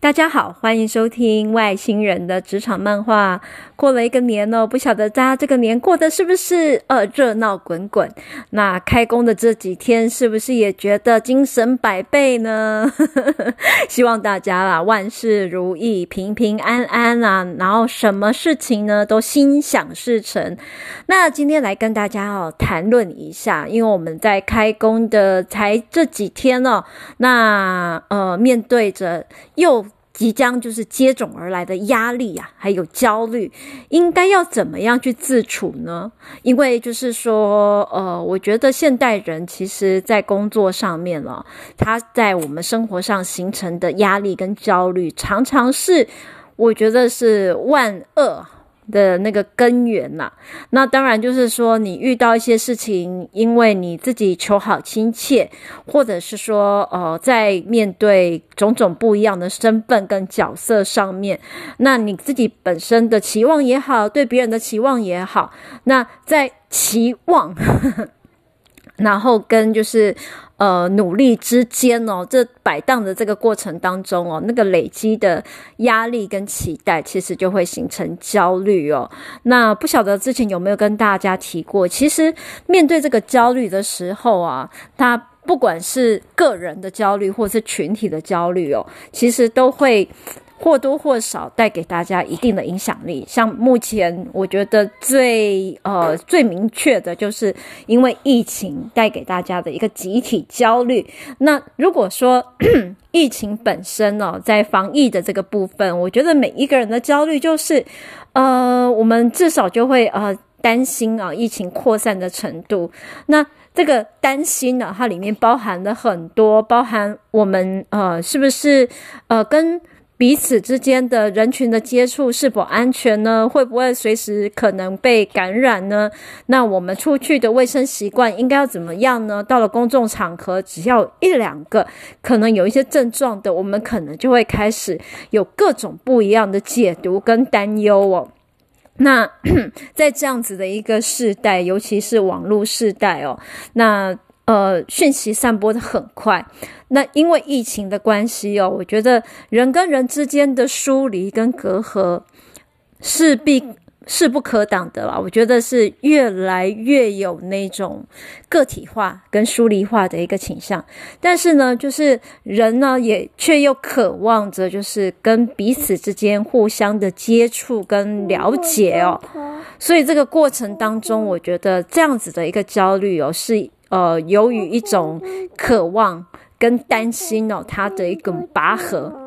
大家好，欢迎收听外星人的职场漫画。过了一个年哦，不晓得大家这个年过得是不是呃热闹滚滚？那开工的这几天是不是也觉得精神百倍呢？希望大家啦万事如意，平平安安啊，然后什么事情呢都心想事成。那今天来跟大家哦谈论一下，因为我们在开工的才这几天哦，那呃面对着又即将就是接踵而来的压力啊，还有焦虑，应该要怎么样去自处呢？因为就是说，呃，我觉得现代人其实在工作上面了，他在我们生活上形成的压力跟焦虑，常常是我觉得是万恶。的那个根源呐，那当然就是说，你遇到一些事情，因为你自己求好亲切，或者是说，呃，在面对种种不一样的身份跟角色上面，那你自己本身的期望也好，对别人的期望也好，那在期望，然后跟就是。呃，努力之间哦，这摆荡的这个过程当中哦，那个累积的压力跟期待，其实就会形成焦虑哦。那不晓得之前有没有跟大家提过，其实面对这个焦虑的时候啊，他不管是个人的焦虑，或是群体的焦虑哦，其实都会。或多或少带给大家一定的影响力。像目前我觉得最呃最明确的，就是因为疫情带给大家的一个集体焦虑。那如果说疫情本身呢、哦，在防疫的这个部分，我觉得每一个人的焦虑就是，呃，我们至少就会呃担心啊疫情扩散的程度。那这个担心呢，它里面包含了很多，包含我们呃是不是呃跟。彼此之间的人群的接触是否安全呢？会不会随时可能被感染呢？那我们出去的卫生习惯应该要怎么样呢？到了公众场合，只要一两个可能有一些症状的，我们可能就会开始有各种不一样的解读跟担忧哦。那 在这样子的一个世代，尤其是网络世代哦，那。呃，讯息散播的很快。那因为疫情的关系哦，我觉得人跟人之间的疏离跟隔阂势必势不可挡的啦。我觉得是越来越有那种个体化跟疏离化的一个倾向。但是呢，就是人呢也却又渴望着就是跟彼此之间互相的接触跟了解哦。所以这个过程当中，我觉得这样子的一个焦虑哦是。呃，由于一种渴望跟担心哦，它的一种拔河。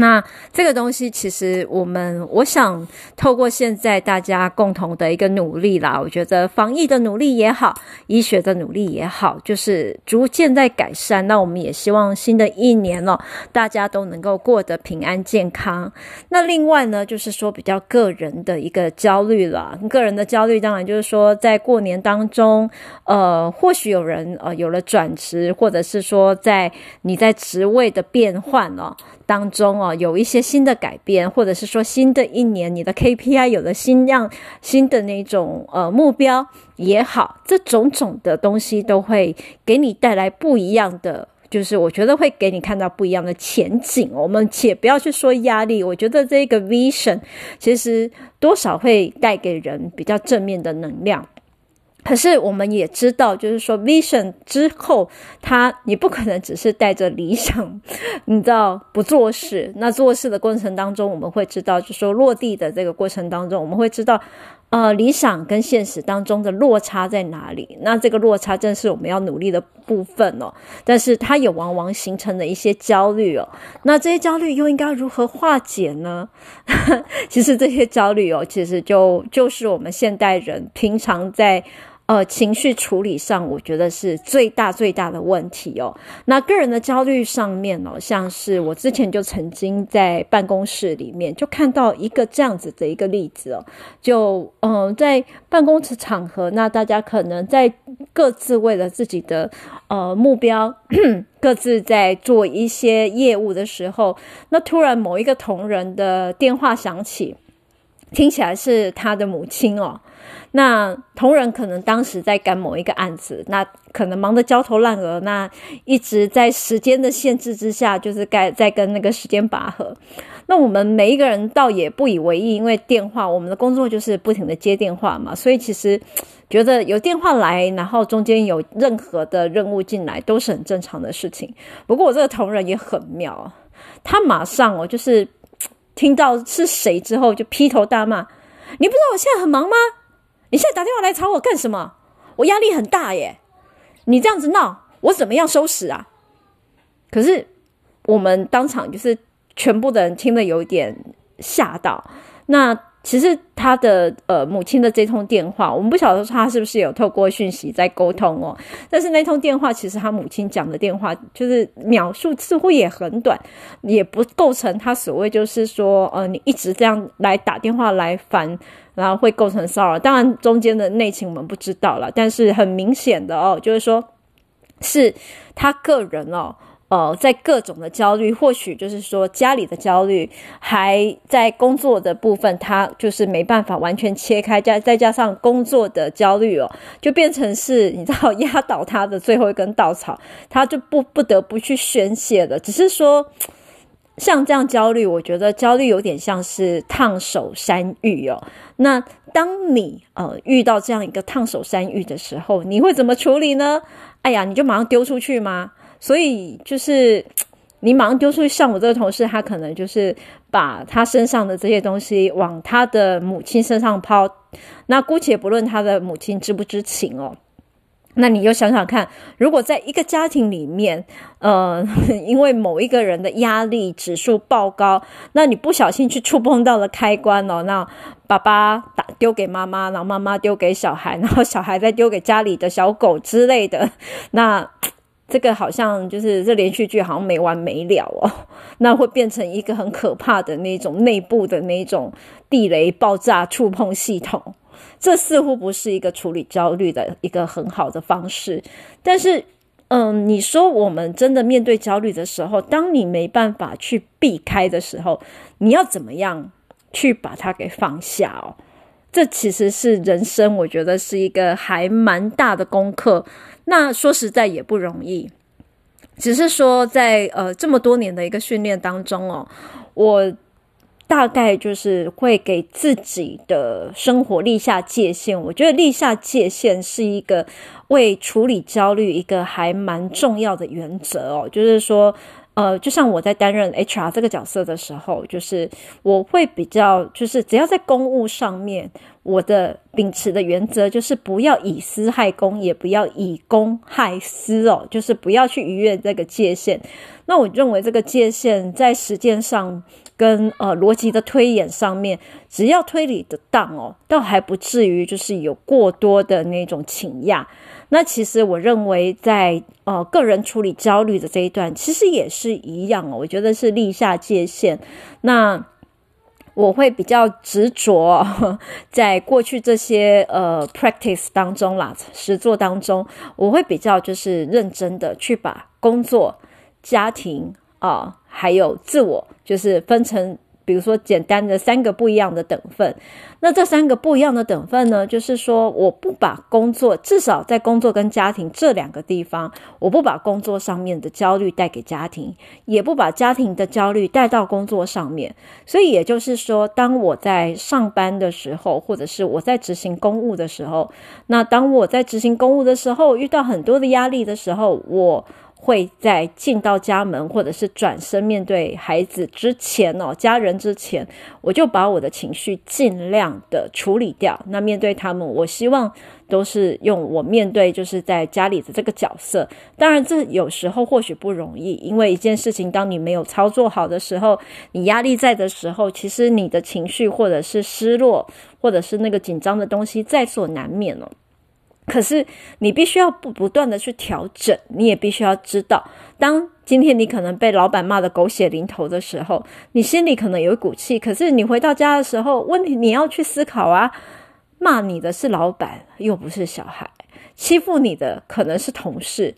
那这个东西其实我们，我想透过现在大家共同的一个努力啦，我觉得防疫的努力也好，医学的努力也好，就是逐渐在改善。那我们也希望新的一年哦，大家都能够过得平安健康。那另外呢，就是说比较个人的一个焦虑了，个人的焦虑当然就是说在过年当中，呃，或许有人呃有了转职，或者是说在你在职位的变换哦。当中哦，有一些新的改变，或者是说新的一年你的 KPI 有了新样、新的那种呃目标也好，这种种的东西都会给你带来不一样的，就是我觉得会给你看到不一样的前景。我们且不要去说压力，我觉得这个 vision 其实多少会带给人比较正面的能量。可是我们也知道，就是说，vision 之后，他你不可能只是带着理想，你知道不做事。那做事的过程当中，我们会知道，就是说落地的这个过程当中，我们会知道，呃，理想跟现实当中的落差在哪里。那这个落差正是我们要努力的部分哦。但是它也往往形成了一些焦虑哦。那这些焦虑又应该如何化解呢？其实这些焦虑哦，其实就就是我们现代人平常在。呃，情绪处理上，我觉得是最大最大的问题哦。那个人的焦虑上面哦，像是我之前就曾经在办公室里面就看到一个这样子的一个例子哦，就嗯、在办公室场合，那大家可能在各自为了自己的呃目标，各自在做一些业务的时候，那突然某一个同仁的电话响起。听起来是他的母亲哦。那同仁可能当时在赶某一个案子，那可能忙得焦头烂额，那一直在时间的限制之下，就是该在跟那个时间拔河。那我们每一个人倒也不以为意，因为电话，我们的工作就是不停的接电话嘛，所以其实觉得有电话来，然后中间有任何的任务进来，都是很正常的事情。不过我这个同仁也很妙，他马上哦，就是听到是谁之后，就劈头大骂：“你不知道我现在很忙吗？”你现在打电话来吵我干什么？我压力很大耶！你这样子闹，我怎么样收拾啊？可是我们当场就是全部的人听了有点吓到。那其实他的呃母亲的这通电话，我们不晓得他是不是有透过讯息在沟通哦。但是那通电话其实他母亲讲的电话，就是秒数似乎也很短，也不构成他所谓就是说呃你一直这样来打电话来烦。然后会构成骚扰，当然中间的内情我们不知道了，但是很明显的哦，就是说是他个人哦，呃，在各种的焦虑，或许就是说家里的焦虑，还在工作的部分，他就是没办法完全切开，加再加上工作的焦虑哦，就变成是你知道压倒他的最后一根稻草，他就不不得不去宣泄了，只是说。像这样焦虑，我觉得焦虑有点像是烫手山芋哦。那当你呃遇到这样一个烫手山芋的时候，你会怎么处理呢？哎呀，你就马上丢出去吗？所以就是你马上丢出去。像我这个同事，他可能就是把他身上的这些东西往他的母亲身上抛。那姑且不论他的母亲知不知情哦。那你就想想看，如果在一个家庭里面，呃，因为某一个人的压力指数爆高，那你不小心去触碰到了开关哦，那爸爸打丢给妈妈，然后妈妈丢给小孩，然后小孩再丢给家里的小狗之类的，那这个好像就是这连续剧好像没完没了哦，那会变成一个很可怕的那种内部的那种地雷爆炸触碰系统。这似乎不是一个处理焦虑的一个很好的方式，但是，嗯，你说我们真的面对焦虑的时候，当你没办法去避开的时候，你要怎么样去把它给放下哦？这其实是人生，我觉得是一个还蛮大的功课。那说实在也不容易，只是说在呃这么多年的一个训练当中哦，我。大概就是会给自己的生活立下界限。我觉得立下界限是一个为处理焦虑一个还蛮重要的原则哦。就是说，呃，就像我在担任 HR 这个角色的时候，就是我会比较，就是只要在公务上面，我的秉持的原则就是不要以私害公，也不要以公害私哦，就是不要去逾越这个界限。那我认为这个界限在实践上。跟呃逻辑的推演上面，只要推理得当哦，倒还不至于就是有过多的那种倾轧。那其实我认为在呃个人处理焦虑的这一段，其实也是一样哦。我觉得是立下界限。那我会比较执着，在过去这些呃 practice 当中啦，实作当中，我会比较就是认真的去把工作、家庭啊。呃还有自我，就是分成，比如说简单的三个不一样的等份。那这三个不一样的等份呢，就是说我不把工作，至少在工作跟家庭这两个地方，我不把工作上面的焦虑带给家庭，也不把家庭的焦虑带到工作上面。所以也就是说，当我在上班的时候，或者是我在执行公务的时候，那当我在执行公务的时候，遇到很多的压力的时候，我。会在进到家门或者是转身面对孩子之前哦，家人之前，我就把我的情绪尽量的处理掉。那面对他们，我希望都是用我面对就是在家里的这个角色。当然，这有时候或许不容易，因为一件事情当你没有操作好的时候，你压力在的时候，其实你的情绪或者是失落，或者是那个紧张的东西在所难免哦。可是你必须要不不断的去调整，你也必须要知道，当今天你可能被老板骂的狗血淋头的时候，你心里可能有一股气。可是你回到家的时候，问题你要去思考啊，骂你的是老板，又不是小孩，欺负你的可能是同事，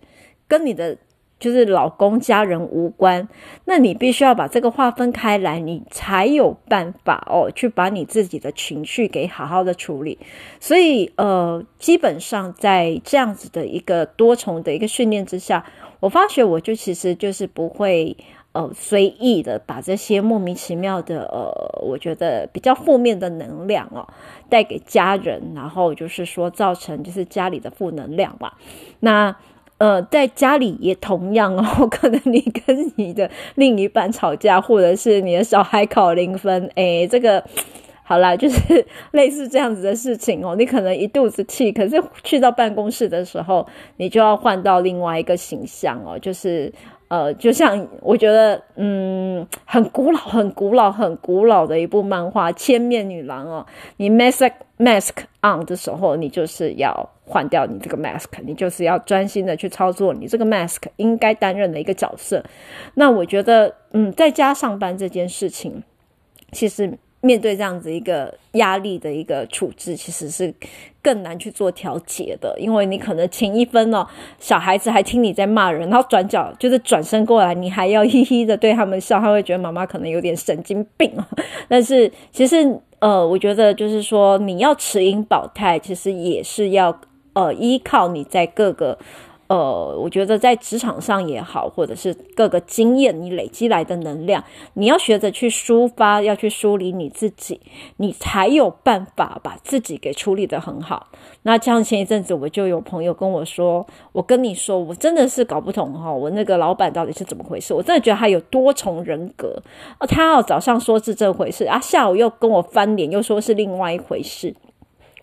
跟你的就是老公家人无关，那你必须要把这个划分开来，你才有办法哦，去把你自己的情绪给好好的处理。所以呃，基本上在这样子的一个多重的一个训练之下，我发觉我就其实就是不会。呃，随意的把这些莫名其妙的呃，我觉得比较负面的能量哦，带给家人，然后就是说造成就是家里的负能量吧。那呃，在家里也同样哦，可能你跟你的另一半吵架，或者是你的小孩考零分，诶，这个好啦，就是类似这样子的事情哦。你可能一肚子气，可是去到办公室的时候，你就要换到另外一个形象哦，就是。呃，就像我觉得，嗯，很古老、很古老、很古老的一部漫画《千面女郎》哦。你 mask mask on 的时候，你就是要换掉你这个 mask，你就是要专心的去操作你这个 mask 应该担任的一个角色。那我觉得，嗯，在家上班这件事情，其实。面对这样子一个压力的一个处置，其实是更难去做调节的，因为你可能前一分哦，小孩子还听你在骂人，然后转角就是转身过来，你还要嘻嘻的对他们笑，他会觉得妈妈可能有点神经病。但是其实呃，我觉得就是说你要持盈保泰，其实也是要呃依靠你在各个。呃，我觉得在职场上也好，或者是各个经验你累积来的能量，你要学着去抒发，要去梳理你自己，你才有办法把自己给处理得很好。那像前一阵子，我就有朋友跟我说，我跟你说，我真的是搞不懂哈，我那个老板到底是怎么回事？我真的觉得他有多重人格哦，他要早上说是这回事啊，下午又跟我翻脸，又说是另外一回事。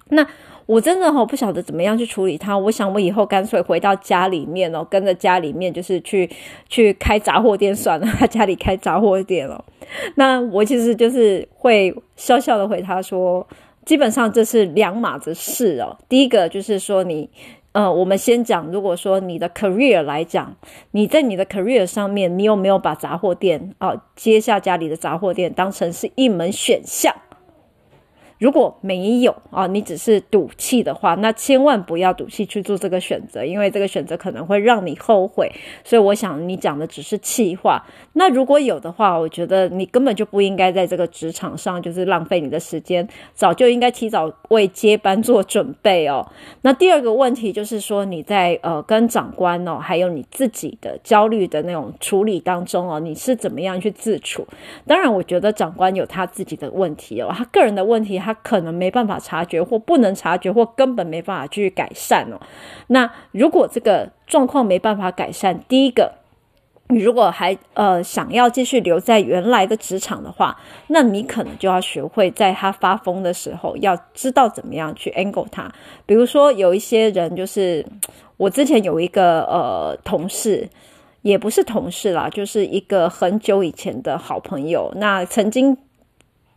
那。我真的哈不晓得怎么样去处理他，我想我以后干脆回到家里面哦，跟着家里面就是去去开杂货店算了，他家里开杂货店了。那我其实就是会笑笑的回他说，基本上这是两码子事哦。第一个就是说你，呃，我们先讲，如果说你的 career 来讲，你在你的 career 上面，你有没有把杂货店啊，接下家里的杂货店当成是一门选项？如果没有啊，你只是赌气的话，那千万不要赌气去做这个选择，因为这个选择可能会让你后悔。所以我想你讲的只是气话。那如果有的话，我觉得你根本就不应该在这个职场上就是浪费你的时间，早就应该提早为接班做准备哦。那第二个问题就是说你在呃跟长官哦，还有你自己的焦虑的那种处理当中哦，你是怎么样去自处？当然，我觉得长官有他自己的问题哦，他个人的问题。他他可能没办法察觉，或不能察觉，或根本没办法去改善哦。那如果这个状况没办法改善，第一个，你如果还呃想要继续留在原来的职场的话，那你可能就要学会在他发疯的时候，要知道怎么样去 angle 他。比如说有一些人，就是我之前有一个呃同事，也不是同事啦，就是一个很久以前的好朋友，那曾经。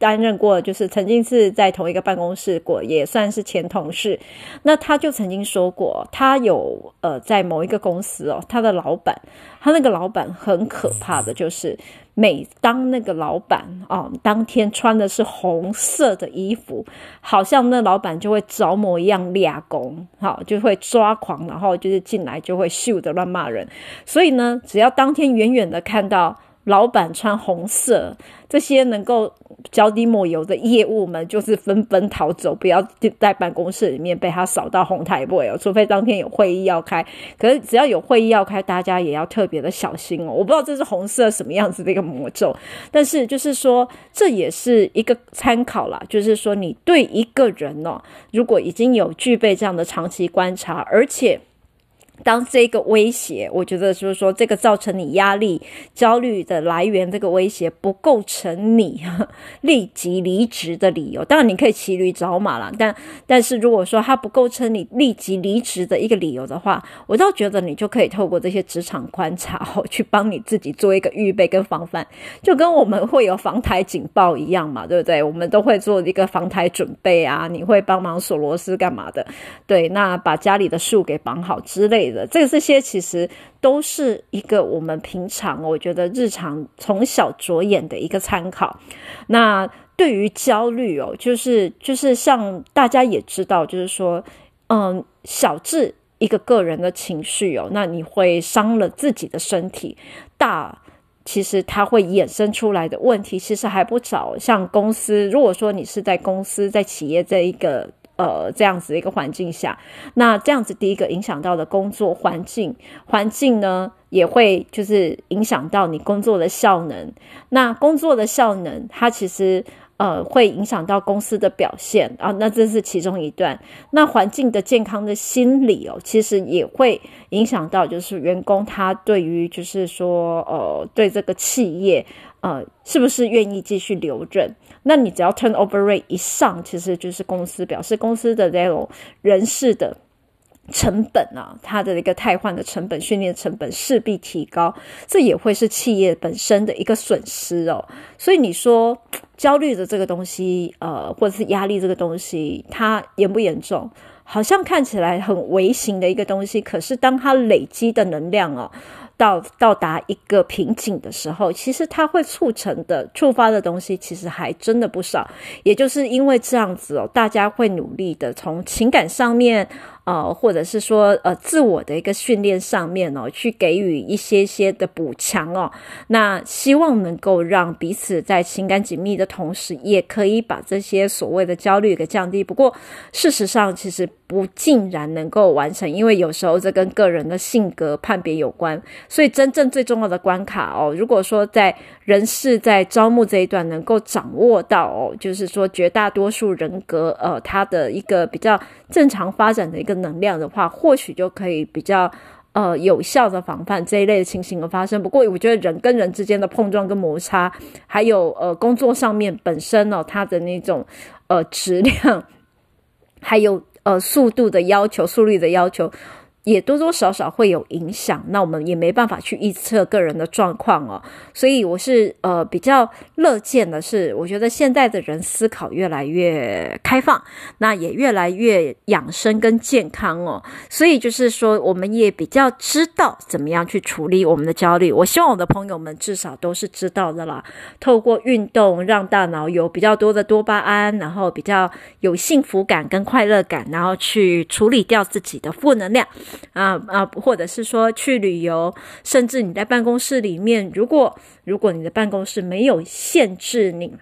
担任过，就是曾经是在同一个办公室过，也算是前同事。那他就曾经说过，他有呃在某一个公司哦，他的老板，他那个老板很可怕的，就是每当那个老板哦当天穿的是红色的衣服，好像那老板就会着魔一样练功，好就会抓狂，然后就是进来就会咻的乱骂人。所以呢，只要当天远远的看到老板穿红色，这些能够。脚底抹油的业务们就是纷纷逃走，不要在办公室里面被他扫到红台位哦。除非当天有会议要开，可是只要有会议要开，大家也要特别的小心哦。我不知道这是红色什么样子的一个魔咒，但是就是说这也是一个参考啦。就是说你对一个人哦，如果已经有具备这样的长期观察，而且。当这个威胁，我觉得就是说，这个造成你压力、焦虑的来源，这个威胁不构成你 立即离职的理由。当然，你可以骑驴找马啦，但但是如果说它不构成你立即离职的一个理由的话，我倒觉得你就可以透过这些职场观察哦，去帮你自己做一个预备跟防范，就跟我们会有防台警报一样嘛，对不对？我们都会做一个防台准备啊，你会帮忙锁螺丝干嘛的？对，那把家里的树给绑好之类的。这个这些其实都是一个我们平常我觉得日常从小着眼的一个参考。那对于焦虑哦，就是就是像大家也知道，就是说，嗯，小至一个个人的情绪哦，那你会伤了自己的身体。大其实它会衍生出来的问题其实还不少。像公司，如果说你是在公司在企业这一个呃这样子的一个环境下，那这样子第一个影响到的工作环境，环境呢也会就是影响到你工作的效能。那工作的效能，它其实。呃，会影响到公司的表现啊，那这是其中一段。那环境的健康的心理哦，其实也会影响到，就是员工他对于就是说，呃，对这个企业，呃，是不是愿意继续留任？那你只要 turnover rate 一上，其实就是公司表示公司的这种人事的。成本啊，它的一个汰换的成本、训练成本势必提高，这也会是企业本身的一个损失哦。所以你说焦虑的这个东西，呃，或者是压力这个东西，它严不严重？好像看起来很微型的一个东西，可是当它累积的能量哦。到到达一个瓶颈的时候，其实它会促成的、触发的东西，其实还真的不少。也就是因为这样子哦，大家会努力的从情感上面，呃，或者是说呃自我的一个训练上面哦，去给予一些些的补强哦。那希望能够让彼此在情感紧密的同时，也可以把这些所谓的焦虑给降低。不过事实上，其实不尽然能够完成，因为有时候这跟个人的性格判别有关。所以，真正最重要的关卡哦，如果说在人事在招募这一段能够掌握到哦，就是说绝大多数人格呃，他的一个比较正常发展的一个能量的话，或许就可以比较呃有效的防范这一类的情形的发生。不过，我觉得人跟人之间的碰撞跟摩擦，还有呃工作上面本身呢，它的那种呃质量，还有呃速度的要求、速率的要求。也多多少少会有影响，那我们也没办法去预测个人的状况哦，所以我是呃比较乐见的是，我觉得现在的人思考越来越开放，那也越来越养生跟健康哦，所以就是说我们也比较知道怎么样去处理我们的焦虑。我希望我的朋友们至少都是知道的啦，透过运动让大脑有比较多的多巴胺，然后比较有幸福感跟快乐感，然后去处理掉自己的负能量。啊啊，或者是说去旅游，甚至你在办公室里面，如果如果你的办公室没有限制你。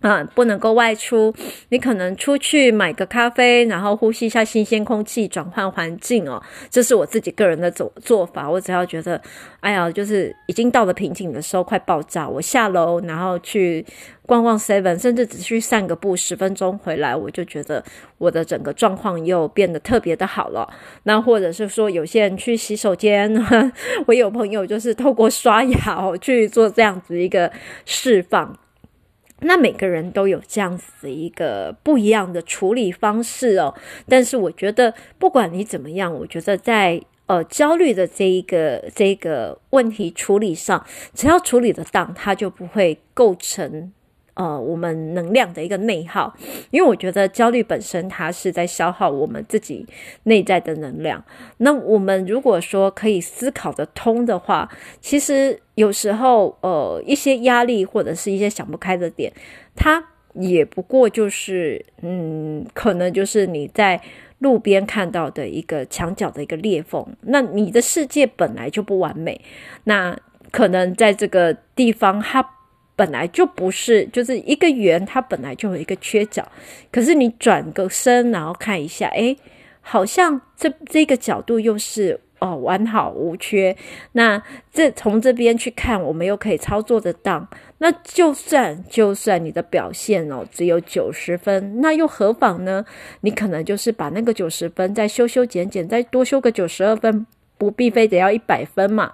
啊，不能够外出，你可能出去买个咖啡，然后呼吸一下新鲜空气，转换环境哦。这是我自己个人的做做法。我只要觉得，哎呀，就是已经到了瓶颈的时候，快爆炸，我下楼然后去逛逛 Seven，甚至只去散个步，十分钟回来，我就觉得我的整个状况又变得特别的好了。那或者是说，有些人去洗手间，我有朋友就是透过刷牙哦去做这样子一个释放。那每个人都有这样子的一个不一样的处理方式哦，但是我觉得不管你怎么样，我觉得在呃焦虑的这一个这个问题处理上，只要处理得当，它就不会构成。呃，我们能量的一个内耗，因为我觉得焦虑本身它是在消耗我们自己内在的能量。那我们如果说可以思考得通的话，其实有时候呃一些压力或者是一些想不开的点，它也不过就是嗯，可能就是你在路边看到的一个墙角的一个裂缝。那你的世界本来就不完美，那可能在这个地方它。本来就不是，就是一个圆，它本来就有一个缺角。可是你转个身，然后看一下，诶，好像这这个角度又是哦完好无缺。那这从这边去看，我们又可以操作得当。那就算就算你的表现哦只有九十分，那又何妨呢？你可能就是把那个九十分再修修剪剪，再多修个九十二分，不必非得要一百分嘛。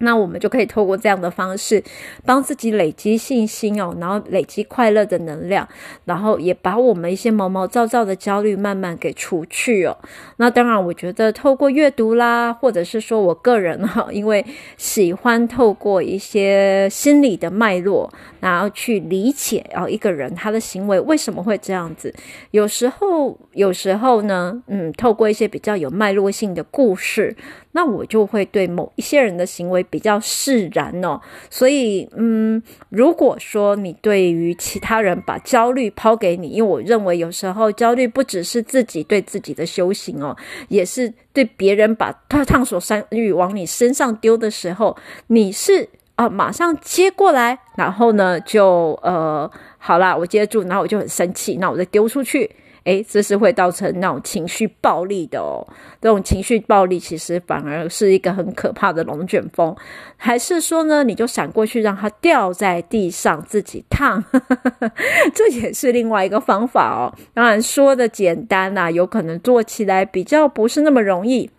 那我们就可以透过这样的方式，帮自己累积信心哦，然后累积快乐的能量，然后也把我们一些毛毛躁躁的焦虑慢慢给除去哦。那当然，我觉得透过阅读啦，或者是说我个人哈，因为喜欢透过一些心理的脉络，然后去理解哦一个人他的行为为什么会这样子。有时候，有时候呢，嗯，透过一些比较有脉络性的故事，那我就会对某一些人的行为比较释然哦。所以，嗯，如果说你对于其他人把焦虑抛给你，因为我认为有时候焦虑不只是自己对自己的修行哦，也是对别人把他探索山芋往你身上丢的时候，你是啊、马上接过来，然后呢，就呃，好啦，我接住，然后我就很生气，那我再丢出去。诶，这是会造成那种情绪暴力的哦。这种情绪暴力其实反而是一个很可怕的龙卷风。还是说呢，你就闪过去，让它掉在地上自己烫，这也是另外一个方法哦。当然说的简单呐，有可能做起来比较不是那么容易。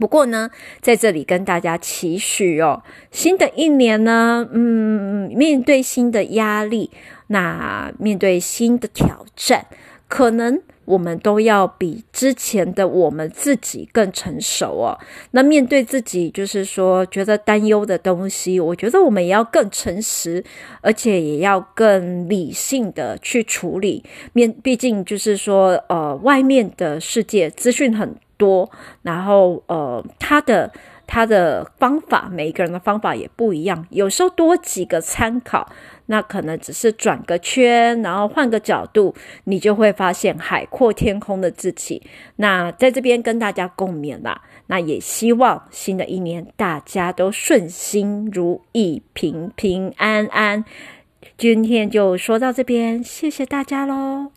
不过呢，在这里跟大家期许哦，新的一年呢，嗯，面对新的压力，那面对新的挑战。可能我们都要比之前的我们自己更成熟哦。那面对自己，就是说觉得担忧的东西，我觉得我们也要更诚实，而且也要更理性的去处理。面毕竟就是说，呃，外面的世界资讯很多，然后呃，他的他的方法，每一个人的方法也不一样，有时候多几个参考。那可能只是转个圈，然后换个角度，你就会发现海阔天空的自己。那在这边跟大家共勉啦。那也希望新的一年大家都顺心如意，平平安安。今天就说到这边，谢谢大家喽。